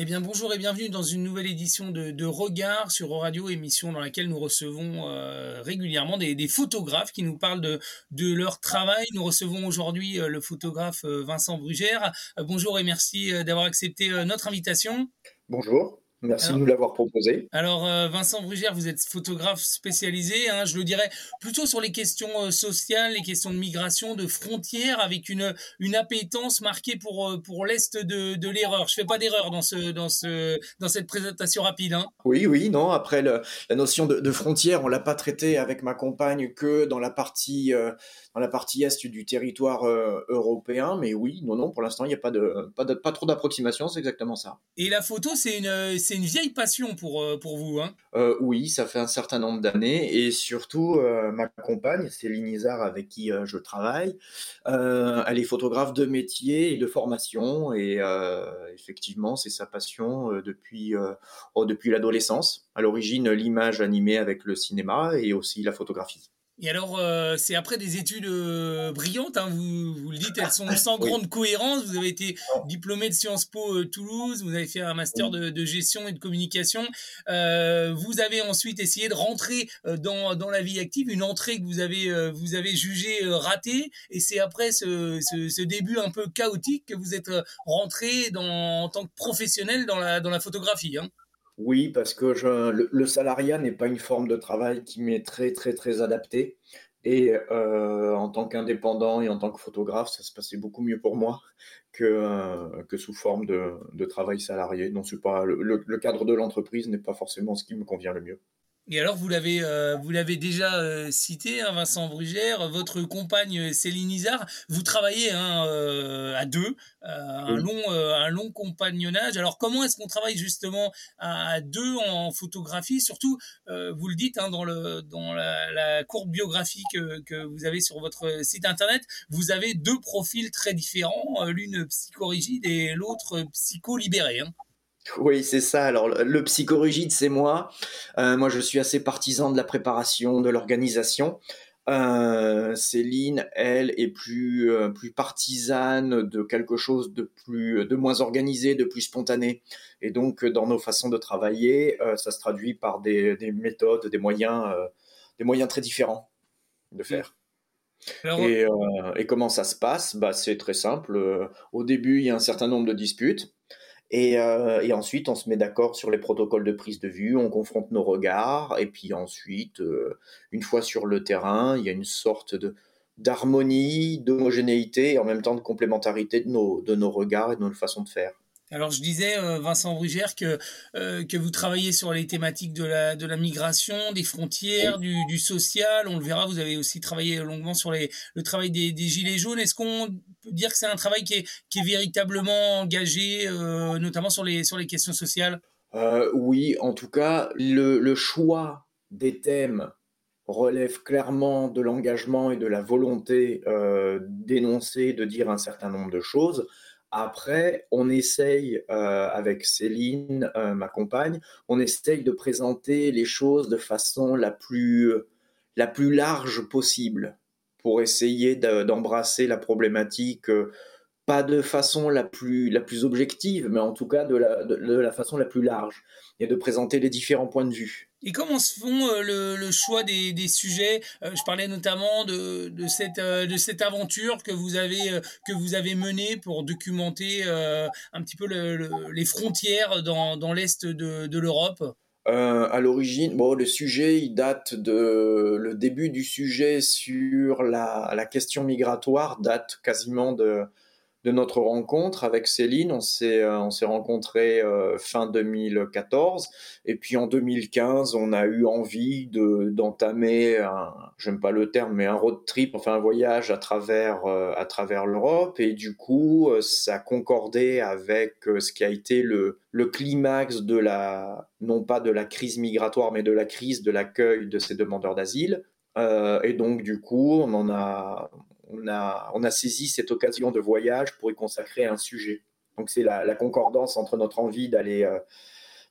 Eh bien, bonjour et bienvenue dans une nouvelle édition de, de Regard sur Radio, émission dans laquelle nous recevons euh, régulièrement des, photographes qui nous parlent de, de leur travail. Nous recevons aujourd'hui euh, le photographe euh, Vincent Brugère. bonjour et merci d'avoir accepté notre invitation. Bonjour. Merci de nous l'avoir proposé. Alors, euh, Vincent Brugère, vous êtes photographe spécialisé, hein, je le dirais, plutôt sur les questions euh, sociales, les questions de migration, de frontières, avec une, une appétence marquée pour, euh, pour l'Est de, de l'erreur. Je fais pas d'erreur dans, ce, dans, ce, dans cette présentation rapide. Hein. Oui, oui, non. Après, le, la notion de, de frontière, on l'a pas traitée avec ma compagne que dans la partie dans la partie est du territoire euh, européen. Mais oui, non, non, pour l'instant, il n'y a pas, de, pas, de, pas trop d'approximation, c'est exactement ça. Et la photo, c'est une, c'est une vieille passion pour, euh, pour vous hein euh, Oui, ça fait un certain nombre d'années. Et surtout, ma compagne, Céline Isard, avec qui je travaille, elle est photographe de métier et de formation. Et effectivement, c'est sa passion depuis, oh, depuis l'adolescence. À l'origine, l'image animée avec le cinéma et aussi la photographie. Et alors, euh, c'est après des études euh, brillantes, hein, vous, vous le dites, elles sont sans grande cohérence. Vous avez été diplômé de Sciences Po euh, Toulouse, vous avez fait un master de, de gestion et de communication. vous avez ensuite essayé de rentrer dans, dans la vie active, une entrée que vous avez, vous avez jugée ratée. Et c'est après ce, ce, ce, début un peu chaotique que vous êtes rentré dans, en tant que professionnel dans la, dans la photographie. Hein. Oui, parce que le, salariat n'est pas une forme de travail qui m'est très, très, très adaptée. Et euh, en tant qu'indépendant et en tant que photographe, ça se passait beaucoup mieux pour moi que, euh, sous forme de, travail salarié. Le, le cadre de l'entreprise n'est pas forcément ce qui me convient le mieux. Et alors, vous l'avez, euh, vous l'avez déjà euh, cité, hein, Vincent Brugère, votre compagne euh, Céline Isard, vous travaillez hein, à deux, un long, un long compagnonnage. Alors, comment est-ce qu'on travaille justement à deux en photographie? Surtout, vous le dites hein, dans le, dans la, la courbe biographique que, que, vous avez sur votre site internet, vous avez deux profils très différents, l'une psychorigide et l'autre psycho-libérée. Hein. Oui, c'est ça. Alors, le psychorigide, c'est moi. Euh, moi, je suis assez partisan de la préparation, de l'organisation. Euh, Céline, elle, est plus euh, plus partisane de quelque chose de plus de moins organisé, de plus spontané. Et donc, dans nos façons de travailler, ça se traduit par des, méthodes, des moyens, des moyens très différents de faire. et, et, comment ça se passe? Bah, C'est très simple. Au début, il y a un certain nombre de disputes. Et, euh, et, ensuite, on se met d'accord sur les protocoles de prise de vue, on confronte nos regards, et puis ensuite, euh, une fois sur le terrain, il y a une sorte de d'harmonie, d'homogénéité et en même temps de complémentarité de nos, de nos regards et de nos façons de faire. Alors je disais, euh, Vincent Brugère, que, euh, que vous travaillez sur les thématiques de la, de la migration, des frontières, du, du, social. On le verra, vous avez aussi travaillé longuement sur les, le travail des, des Gilets jaunes. Est-ce qu'on peut dire que c'est un travail qui est, qui est véritablement engagé, euh, notamment sur les, sur les questions sociales? Oui, en tout cas, le, le choix des thèmes relève clairement de l'engagement et de la volonté d'énoncer, de dire un certain nombre de choses. Après, on essaye euh, avec Céline, euh, ma compagne, on essaye de présenter les choses de façon la plus, la plus large possible pour essayer d'embrasser la problématique, euh, pas de façon la plus, la plus objective, mais en tout cas de la, de la façon la plus large, et de présenter les différents points de vue. Et comment se font euh, le, choix des, sujets? Euh, Je parlais notamment de, de, cette, euh, de cette aventure que vous avez, menée pour documenter un petit peu le, les frontières dans, l'Est de, l'Europe. à l'origine, bon, le sujet, il date de le début du sujet sur la question migratoire date quasiment de de notre rencontre avec Céline. On s'est euh, on s'est rencontré euh, fin 2014 et puis en 2015 on a eu envie de d'entamer un j'aime pas le terme mais un road trip enfin un voyage à travers euh, travers l'Europe. Et du coup ça concordait avec ce qui a été le le climax de la non pas de la crise migratoire mais de la crise de l'accueil de ces demandeurs d'asile. Et donc du coup on en a on a, on a saisi cette occasion de voyage pour y consacrer un sujet. Donc c'est la, concordance entre notre envie d'aller euh,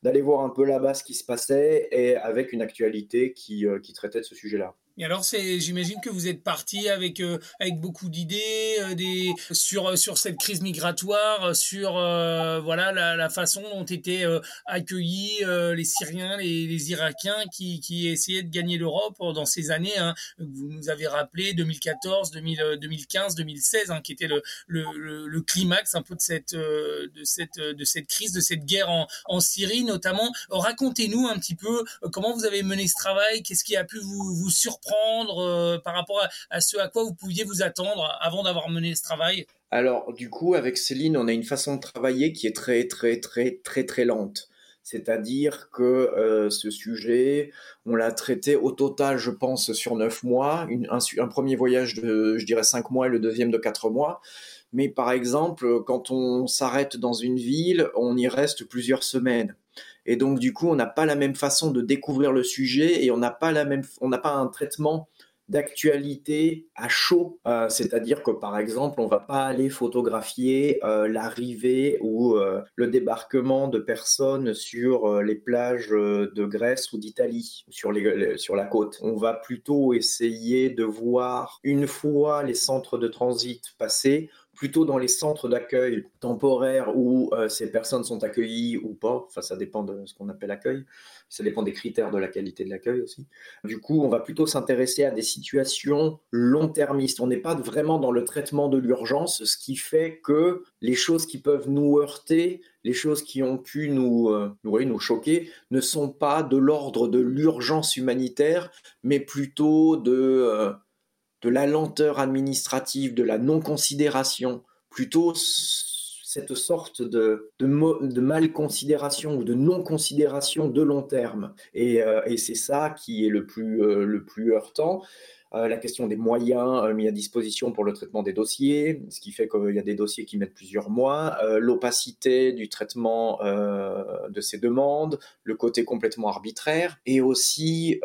d'aller voir un peu là-bas ce qui se passait et avec une actualité qui, euh, qui traitait de ce sujet-là. Et alors, j'imagine que vous êtes parti avec euh, avec beaucoup d'idées, euh, sur sur cette crise migratoire, sur voilà la, la, façon dont étaient accueillis les Syriens, les, les, Irakiens qui qui essayaient de gagner l'Europe dans ces années. Hein, vous nous avez rappelé 2014, 2015, 2016, hein, qui était le, le, le, climax un peu de cette de cette de cette crise, de cette guerre en, en Syrie notamment. Racontez-nous un petit peu comment vous avez mené ce travail, qu'est-ce qui a pu vous vous surprendre euh, par rapport à, ce à quoi vous pouviez vous attendre avant d'avoir mené ce travail? Alors, du coup, avec Céline, on a une façon de travailler qui est très, très, très, très, très lente. C'est-à-dire que euh, ce sujet, on l'a traité au total, je pense, sur neuf mois. un, premier voyage de, je dirais, cinq mois et le deuxième de quatre mois. Mais par exemple, quand on s'arrête dans une ville, on y reste plusieurs semaines. Et donc, du coup, on n'a pas la même façon de découvrir le sujet et on n'a pas la même, on n'a pas un traitement d'actualité à chaud. Euh, c'est-à-dire que, par exemple, on va pas aller photographier euh, l'arrivée ou euh, le débarquement de personnes sur les plages de Grèce ou d'Italie, sur, sur la côte. On va plutôt essayer de voir, une fois les centres de transit passés, plutôt dans les centres d'accueil temporaires où euh, ces personnes sont accueillies ou pas. Enfin, ça dépend de ce qu'on appelle accueil. Ça dépend des critères de la qualité de l'accueil aussi. Du coup, on va plutôt s'intéresser à des situations long-termistes. On n'est pas vraiment dans le traitement de l'urgence, ce qui fait que les choses qui peuvent nous heurter, les choses qui ont pu nous, euh, nous choquer, ne sont pas de l'ordre de l'urgence humanitaire, mais plutôt de... Euh, de la lenteur administrative, de la non-considération, plutôt cette sorte de, mal-considération ou de non-considération de long terme. Et, euh, c'est ça qui est le plus, euh, heurtant. Euh, la question des moyens mis à disposition pour le traitement des dossiers, ce qui fait qu'il y a des dossiers qui mettent plusieurs mois, l'opacité du traitement de ces demandes, le côté complètement arbitraire, et aussi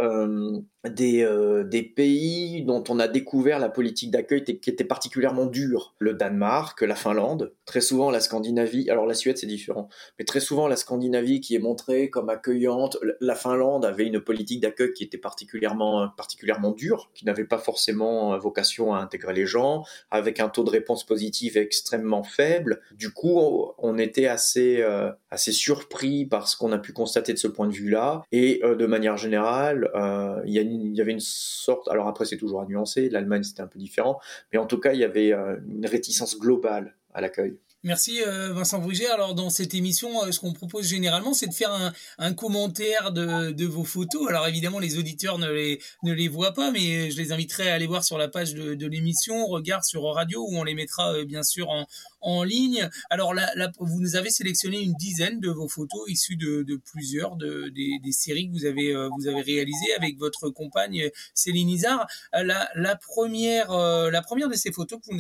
des, des, pays dont on a découvert la politique d'accueil qui était particulièrement dure. Le Danemark, la Finlande, très souvent la Scandinavie, alors la Suède c'est différent, mais très souvent la Scandinavie qui est montrée comme accueillante, la Finlande avait une politique d'accueil qui était particulièrement, particulièrement dure, qui n'avait pas forcément vocation à intégrer les gens, avec un taux de réponse positive extrêmement faible. Du coup, on était assez, euh, assez surpris par ce qu'on a pu constater de ce point de vue-là. Et euh, de manière générale, euh, il y, y, avait une sorte, alors après c'est toujours à nuancer, l'Allemagne c'était un peu différent, mais en tout cas il y avait une réticence globale à l'accueil. Merci euh, Vincent Bruget. Alors dans cette émission, euh, ce qu'on propose généralement, c'est de faire un, commentaire de, vos photos. Alors évidemment, les auditeurs ne les, voient pas, mais je les inviterai à aller voir sur la page de, l'émission, Regard sur Radio, où on les mettra euh, bien sûr en, en ligne. Alors là, vous nous avez sélectionné une dizaine de vos photos issues de, plusieurs de, des, séries que vous avez, vous avez réalisées avec votre compagne Céline Izard. La, la, première, la première de ces photos que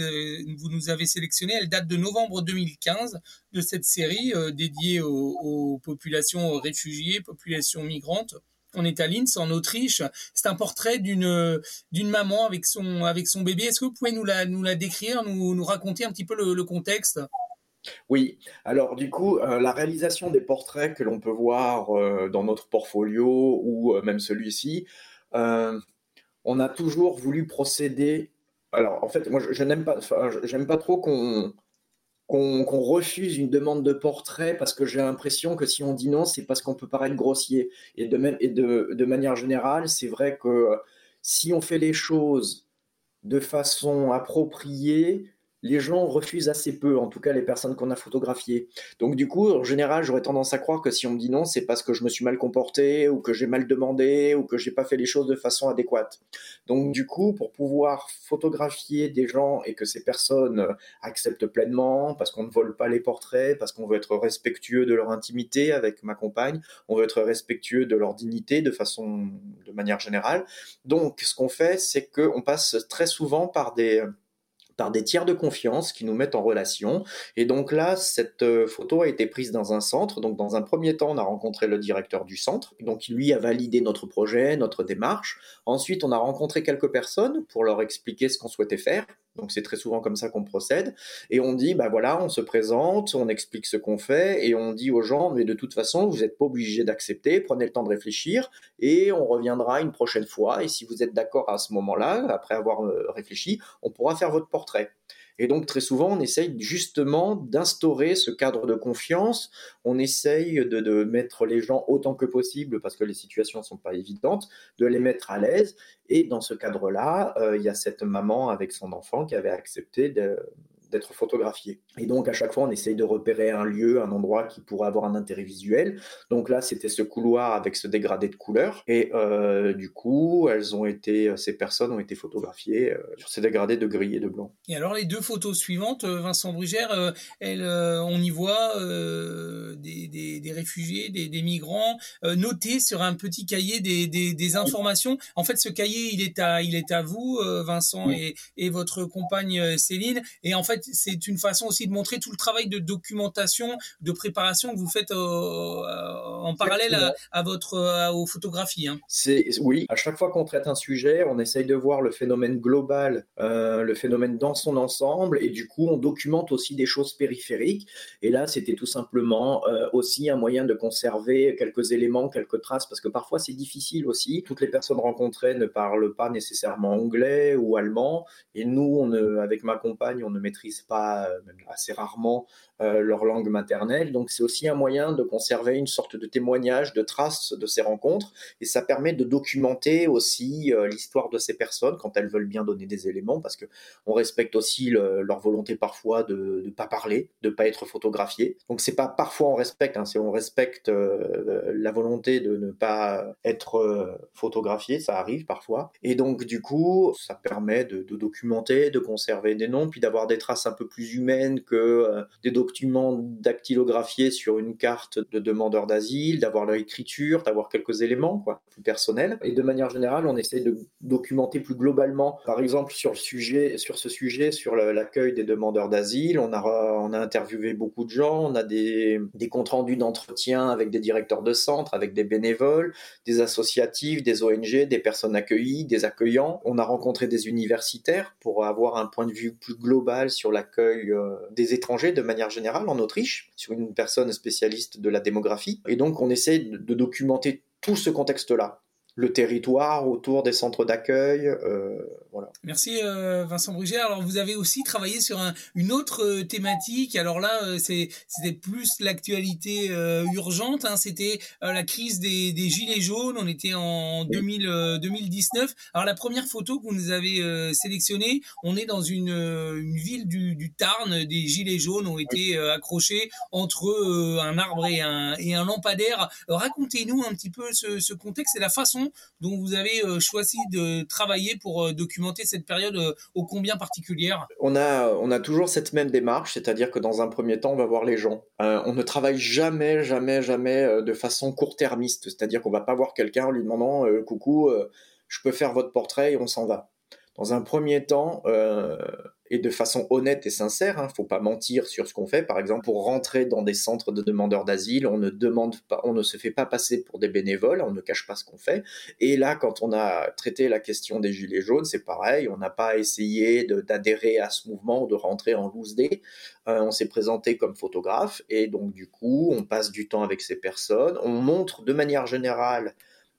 vous, nous avez sélectionnées, elle date de novembre 2015 de cette série euh, dédiée aux, populations réfugiées, populations migrantes. On est à Linz, en Autriche. C'est un portrait d'une d'une maman avec son avec son bébé. Est-ce que vous pouvez nous la nous la décrire, nous nous raconter un petit peu le, contexte? Oui, alors du coup, euh, la réalisation des portraits que l'on peut voir euh, dans notre portfolio ou même celui-ci, on a toujours voulu procéder. Alors en fait, moi je, n'aime pas, j'aime pas trop qu'on qu'on refuse une demande de portrait parce que j'ai l'impression que si on dit non, c'est parce qu'on peut paraître grossier. Et de, même, et de, de manière générale, c'est vrai que si on fait les choses de façon appropriée, les gens refusent assez peu, en tout cas les personnes qu'on a photographiées. Donc du coup, en général, j'aurais tendance à croire que si on me dit non, c'est parce que je me suis mal comporté, ou que j'ai mal demandé, ou que j'ai pas fait les choses de façon adéquate. Donc du coup, pour pouvoir photographier des gens et que ces personnes acceptent pleinement, parce qu'on ne vole pas les portraits, parce qu'on veut être respectueux de leur intimité avec ma compagne, on veut être respectueux de leur dignité de façon, de manière générale. Donc ce qu'on fait, c'est qu'on passe très souvent par des par des tiers de confiance qui nous mettent en relation. Et donc là, cette euh, photo a été prise dans un centre. Donc dans un premier temps, on a rencontré le directeur du centre. Donc lui a validé notre projet, notre démarche. Ensuite, on a rencontré quelques personnes pour leur expliquer ce qu'on souhaitait faire. Donc c'est très souvent comme ça qu'on procède. Et on dit, bah voilà, on se présente, on explique ce qu'on fait, et on dit aux gens, mais de toute façon, vous n'êtes pas obligé d'accepter, prenez le temps de réfléchir, et on reviendra une prochaine fois. Et si vous êtes d'accord à ce moment-là, après avoir euh, réfléchi, on pourra faire votre portrait. Et donc très souvent, on essaye justement d'instaurer ce cadre de confiance. On essaye de, mettre les gens autant que possible, parce que les situations ne sont pas évidentes, de les mettre à l'aise. Et dans ce cadre-là, euh, il y a cette maman avec son enfant qui avait accepté de, d'être photographié. Et donc à chaque fois, on essaye de repérer un lieu, un endroit qui pourrait avoir un intérêt visuel. Donc là, c'était ce couloir avec ce dégradé de couleurs. Et euh, du coup, elles ont été, ces personnes ont été photographiées euh, sur ces dégradés de gris et de blanc. Et alors les deux photos suivantes, euh, Vincent Brugère, elles, on y voit des, des, réfugiés, des, des migrants notés sur un petit cahier des, des, informations. En fait, ce cahier, il est à, il est à vous, Vincent, et, et votre compagne Céline. Et en fait, c'est une façon aussi de montrer tout le travail de documentation, de préparation que vous faites euh, en parallèle à, votre aux photographies. Hein. C'est oui. À chaque fois qu'on traite un sujet, on essaye de voir le phénomène global, euh, le phénomène dans son ensemble, et du coup, on documente aussi des choses périphériques. Et là, c'était tout simplement euh, aussi un moyen de conserver quelques éléments, quelques traces, parce que parfois c'est difficile aussi. Toutes les personnes rencontrées ne parlent pas nécessairement anglais ou allemand, et nous, on avec ma compagne, on ne maîtrise pas, euh, assez rarement, euh, leur langue maternelle. Donc c'est aussi un moyen de conserver une sorte de témoignage, de traces de ces rencontres, et ça permet de documenter aussi euh, l'histoire de ces personnes quand elles veulent bien donner des éléments, parce que on respecte aussi leur volonté parfois de ne pas parler, de pas être photographié. Donc c'est pas parfois on respecte, hein, c'est on respecte la volonté de ne pas être photographié, ça arrive parfois. Et donc du coup, ça permet de documenter, de conserver des noms, puis d'avoir des traces un peu plus humaines que euh, des documents dactylographiés sur une carte de demandeur d'asile, d'avoir l'écriture, d'avoir quelques éléments quoi, plus personnels. Et de manière générale, on essaie de documenter plus globalement. Par exemple, sur, le sujet, sur ce sujet, sur l'accueil des demandeurs d'asile, on a, on a interviewé beaucoup de gens, on a des, des comptes rendus d'entretien avec des directeurs de centre, avec des bénévoles, des associatifs, des ONG, des personnes accueillies, des accueillants. On a rencontré des universitaires pour avoir un point de vue plus global sur l'accueil euh, des étrangers de manière générale en Autriche, sur une personne spécialiste de la démographie. Et donc on essaie de documenter tout ce contexte-là le territoire autour des centres d'accueil. Euh, voilà. Merci euh, Vincent Brugère. Alors vous avez aussi travaillé sur un, une autre euh, thématique. Alors là, euh, c'est c'était plus l'actualité euh, urgente. Hein. C'était la crise des, des, gilets jaunes. On était en 2000, 2019. Alors la première photo que vous nous avez sélectionnée, on est dans une, une ville du, du, Tarn. Des gilets jaunes ont été accrochés entre un arbre et un, et un lampadaire. Racontez-nous un petit peu ce, ce contexte et la façon dont vous avez euh, choisi de travailler pour euh, documenter cette période euh, ô combien particulière? On a, on a toujours cette même démarche, c'est-à-dire que dans un premier temps, on va voir les gens. on ne travaille jamais, jamais, jamais de façon court-termiste, c'est-à-dire qu'on va pas voir quelqu'un en lui demandant coucou, je peux faire votre portrait et on s'en va. Dans un premier temps, et de façon honnête et sincère. Il hein, ne faut pas mentir sur ce qu'on fait. Par exemple, pour rentrer dans des centres de demandeurs d'asile, on ne demande pas, on ne se fait pas passer pour des bénévoles, on ne cache pas ce qu'on fait. Et là, quand on a traité la question des gilets jaunes, c'est pareil. On n'a pas essayé d'adhérer à ce mouvement ou de rentrer en loose day. Euh, on s'est présenté comme photographe et donc du coup, on passe du temps avec ces personnes. On montre de manière générale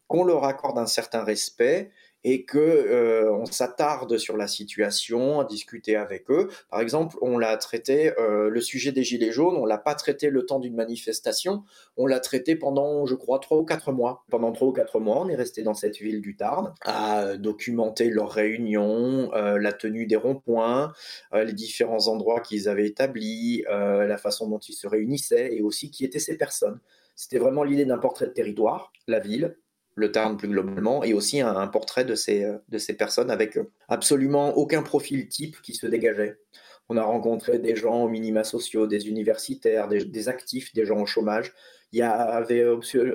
qu'on leur accorde un certain respect et que euh, on s'attarde sur la situation, à discuter avec eux. Par exemple, on l'a traité euh, le sujet des gilets jaunes, on l'a pas traité le temps d'une manifestation, on l'a traité pendant, je crois, trois ou quatre mois. Pendant trois ou quatre mois, on est resté dans cette ville du Tarn à documenter leurs réunions, euh, la tenue des ronds-points, les différents endroits qu'ils avaient établis, la façon dont ils se réunissaient et aussi qui étaient ces personnes. C'était vraiment l'idée d'un portrait de territoire, la ville, le Tarn plus globalement, et aussi un, portrait de ces, de ces personnes avec absolument aucun profil type qui se dégageait. On a rencontré des gens aux minima sociaux, des universitaires, des, actifs, des gens au chômage. Il y avait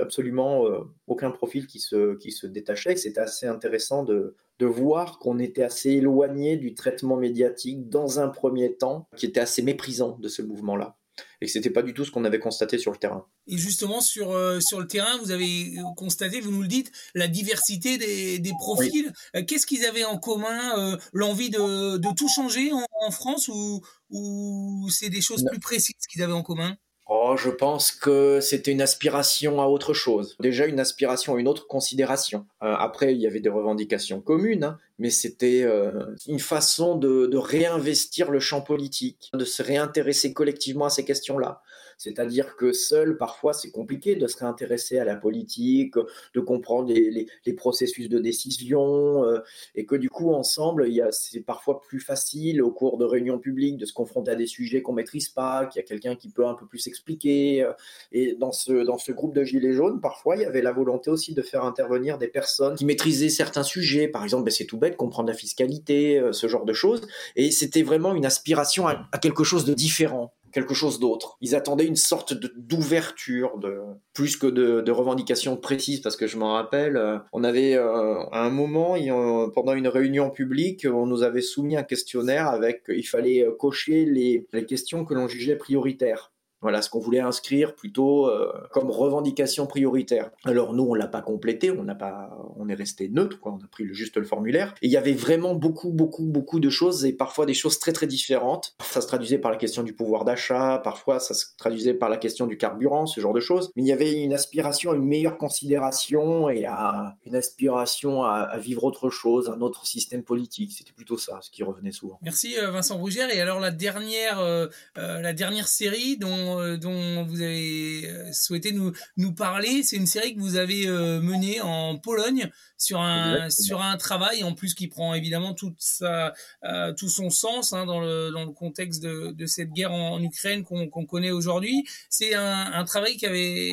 absolument euh, aucun profil qui se, qui se détachait. C'était assez intéressant de, de voir qu'on était assez éloigné du traitement médiatique dans un premier temps, qui était assez méprisant de ce mouvement-là. Et que c'était pas du tout ce qu'on avait constaté sur le terrain. Et justement sur euh, sur le terrain, vous avez constaté, vous nous le dites, la diversité des, des profils. Euh, qu'est-ce qu'ils avaient en commun euh, L'envie de, de tout changer en, en France ou ou c'est des choses plus précises qu'ils avaient en commun? Oh, je pense que c'était une aspiration à autre chose. Déjà une aspiration à une autre considération. Euh, après, il y avait des revendications communes, hein, mais c'était euh, une façon de, de, réinvestir le champ politique, de se réintéresser collectivement à ces questions-là. C'est-à-dire que seul, parfois, c'est compliqué de se réintéresser à la politique, de comprendre les, processus de décision, euh, et que du coup, ensemble, c'est parfois plus facile au cours de réunions publiques de se confronter à des sujets qu'on maîtrise pas, qu'il y a quelqu'un qui peut un peu plus expliquer. Euh, et dans ce, groupe de Gilets jaunes, parfois, il y avait la volonté aussi de faire intervenir des personnes qui maîtrisaient certains sujets. Par exemple, ben, c'est tout bête, comprendre la fiscalité, euh, ce genre de choses. Et c'était vraiment une aspiration à quelque chose de différent quelque chose d'autre. Ils attendaient une sorte d'ouverture, de, plus que de, revendications précises, parce que je m'en rappelle, euh, on avait euh, à un moment, pendant une réunion publique, on nous avait soumis un questionnaire avec, il fallait cocher les, les questions que l'on jugeait prioritaires. Voilà ce qu'on voulait inscrire plutôt euh, comme revendication prioritaire. Alors nous on l'a pas complété, on n'a pas, on est resté neutre quoi, on a pris le, juste le formulaire. Et il y avait vraiment beaucoup beaucoup beaucoup de choses et parfois des choses très très différentes. Ça se traduisait par la question du pouvoir d'achat, parfois ça se traduisait par la question du carburant, ce genre de choses. Mais il y avait une aspiration une meilleure considération et à une aspiration à, vivre autre chose, un autre système politique. C'était plutôt ça ce qui revenait souvent. Merci euh, Vincent Brugère. Et alors la dernière euh la dernière série dont euh, dont, vous avez euh, souhaité nous, nous parler. C'est une série que vous avez euh, menée en Pologne sur un sur un travail en plus qui prend évidemment toute sa euh, tout son sens hein, dans le dans le contexte de, de cette guerre en, en Ukraine qu'on connaît aujourd'hui. C'est un, un travail qui avait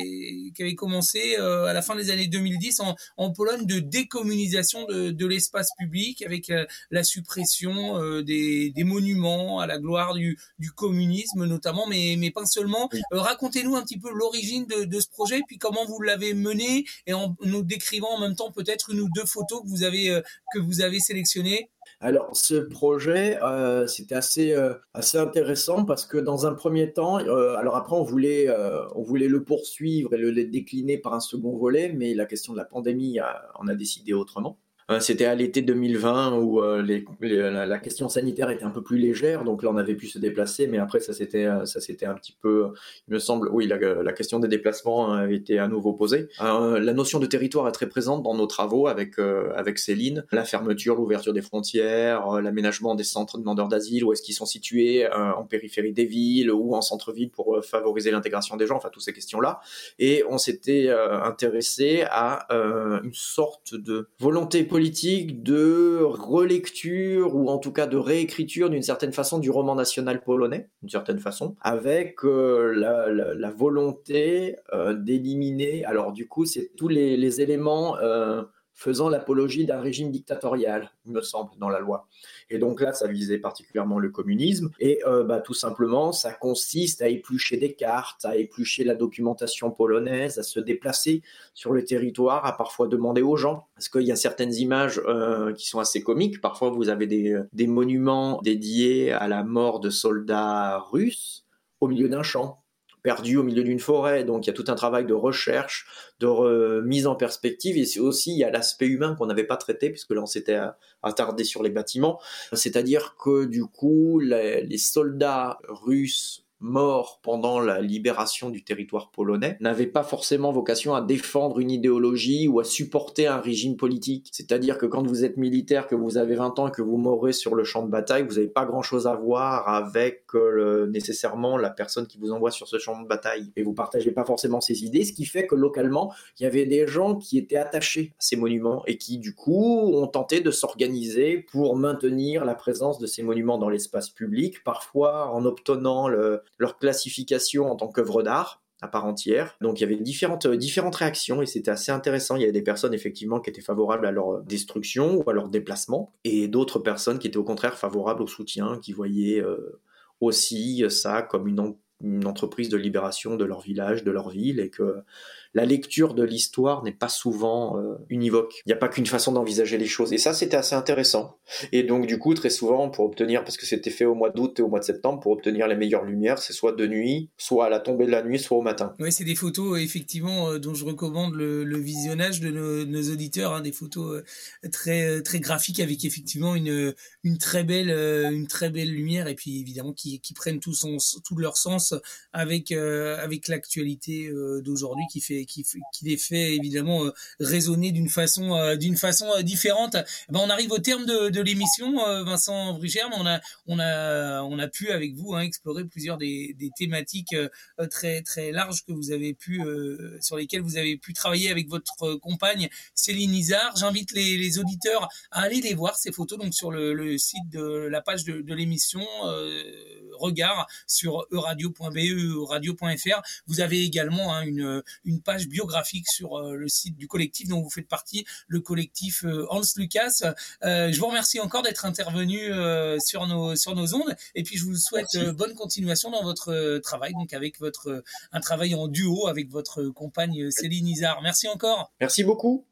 qui avait commencé euh, à la fin des années 2010 en, en Pologne de décommunisation de, de l'espace public avec euh, la suppression des, des monuments à la gloire du, du communisme notamment, mais mais pas seulement. Racontez-nous un petit peu l'origine de, de ce projet, puis comment vous l'avez mené et en nous décrivant en même temps peut-être une ou deux photos que vous avez, euh, que vous avez sélectionnées alors ce projet, euh, c'était assez euh, assez intéressant parce que dans un premier temps, euh, alors après on voulait euh, on voulait le poursuivre et le décliner par un second volet, mais la question de la pandémie, on a décidé autrement. Euh, c'était à l'été 2020 où euh, les, les, la, question sanitaire était un peu plus légère, donc là on avait pu se déplacer, mais après ça s'était euh, ça c'était un petit peu, il me semble, oui la, la question des déplacements avait été à nouveau posée. Euh, la notion de territoire est très présente dans nos travaux avec euh, avec Céline, la fermeture, l'ouverture des frontières, l'aménagement des centres demandeurs d'asile, où est-ce qu'ils sont situés en périphérie des villes ou en centre-ville pour favoriser l'intégration des gens, enfin toutes ces questions là. Et on s'était intéressé à une sorte de volonté politique de relecture ou en tout cas de réécriture d'une certaine façon du roman national polonais, d'une certaine façon, avec euh, la, volonté euh, d'éliminer, alors du coup c'est tous les, les éléments euh, faisant l'apologie d'un régime dictatorial, il me semble, dans la loi. Et donc là, ça visait particulièrement le communisme. Et euh, bah, tout simplement, ça consiste à éplucher des cartes, à éplucher la documentation polonaise, à se déplacer sur le territoire, à parfois demander aux gens. Parce qu'il y a certaines images euh, qui sont assez comiques. Parfois, vous avez des, des monuments dédiés à la mort de soldats russes au milieu d'un champ perdu au milieu d'une forêt. Donc il y a tout un travail de recherche, de remise en perspective. Et aussi, il y a l'aspect humain qu'on n'avait pas traité, puisque là on s'était attardé sur les bâtiments. C'est-à-dire que du coup, les, les soldats russes morts pendant la libération du territoire polonais n'avaient pas forcément vocation à défendre une idéologie ou à supporter un régime politique. C'est-à-dire que quand vous êtes militaire, que vous avez 20 ans et que vous mourrez sur le champ de bataille, vous n'avez pas grand-chose à voir avec euh, nécessairement la personne qui vous envoie sur ce champ de bataille. Et vous partagez pas forcément ces idées, ce qui fait que localement, il y avait des gens qui étaient attachés à ces monuments et qui, du coup, ont tenté de s'organiser pour maintenir la présence de ces monuments dans l'espace public, parfois en obtenant le, leur classification en tant qu'œuvre d'art à part entière. Donc il y avait différentes, différentes réactions et c'était assez intéressant. Il y avait des personnes effectivement qui étaient favorables à leur destruction ou à leur déplacement et d'autres personnes qui étaient au contraire favorables au soutien, qui voyaient euh, aussi ça comme une entreprise de libération de leur village, de leur ville, et que la lecture de l'histoire n'est pas souvent euh, univoque. Il n'y a pas qu'une façon d'envisager les choses. Et ça, c'était assez intéressant. Et donc, du coup, très souvent, pour obtenir, parce que c'était fait au mois d'août et au mois de septembre, pour obtenir les meilleures lumières, c'est soit de nuit, soit à la tombée de la nuit, soit au matin. Oui, c'est des photos, effectivement, euh, dont je recommande le, visionnage de nos, auditeurs, hein, des photos euh, très, très graphiques avec effectivement une, très belle, une très belle lumière et puis évidemment qui, prennent tout, son, leur sens avec, avec l'actualité d'aujourd'hui qui fait qui, les fait évidemment euh, résonner d'une façon, euh, d'une façon euh, différente. Eh ben, on arrive au terme de, l'émission, Vincent Brugère, on a, on a, on a pu avec vous hein, explorer plusieurs des, thématiques très, très larges que vous avez pu, sur lesquelles vous avez pu travailler avec votre compagne Céline Isard. J'invite les, auditeurs à aller les voir ces photos donc sur le, site de la page de, l'émission regard sur euradio.be, radio.fr. Vous avez également hein, une, une page biographique sur euh, le site du collectif dont vous faites partie, le collectif euh, Hans Lucas. Euh, je vous remercie encore d'être intervenu sur nos sur nos ondes et puis je vous souhaite bonne continuation dans votre travail, donc avec votre un travail en duo avec votre compagne Céline Isard. Merci encore. Merci beaucoup.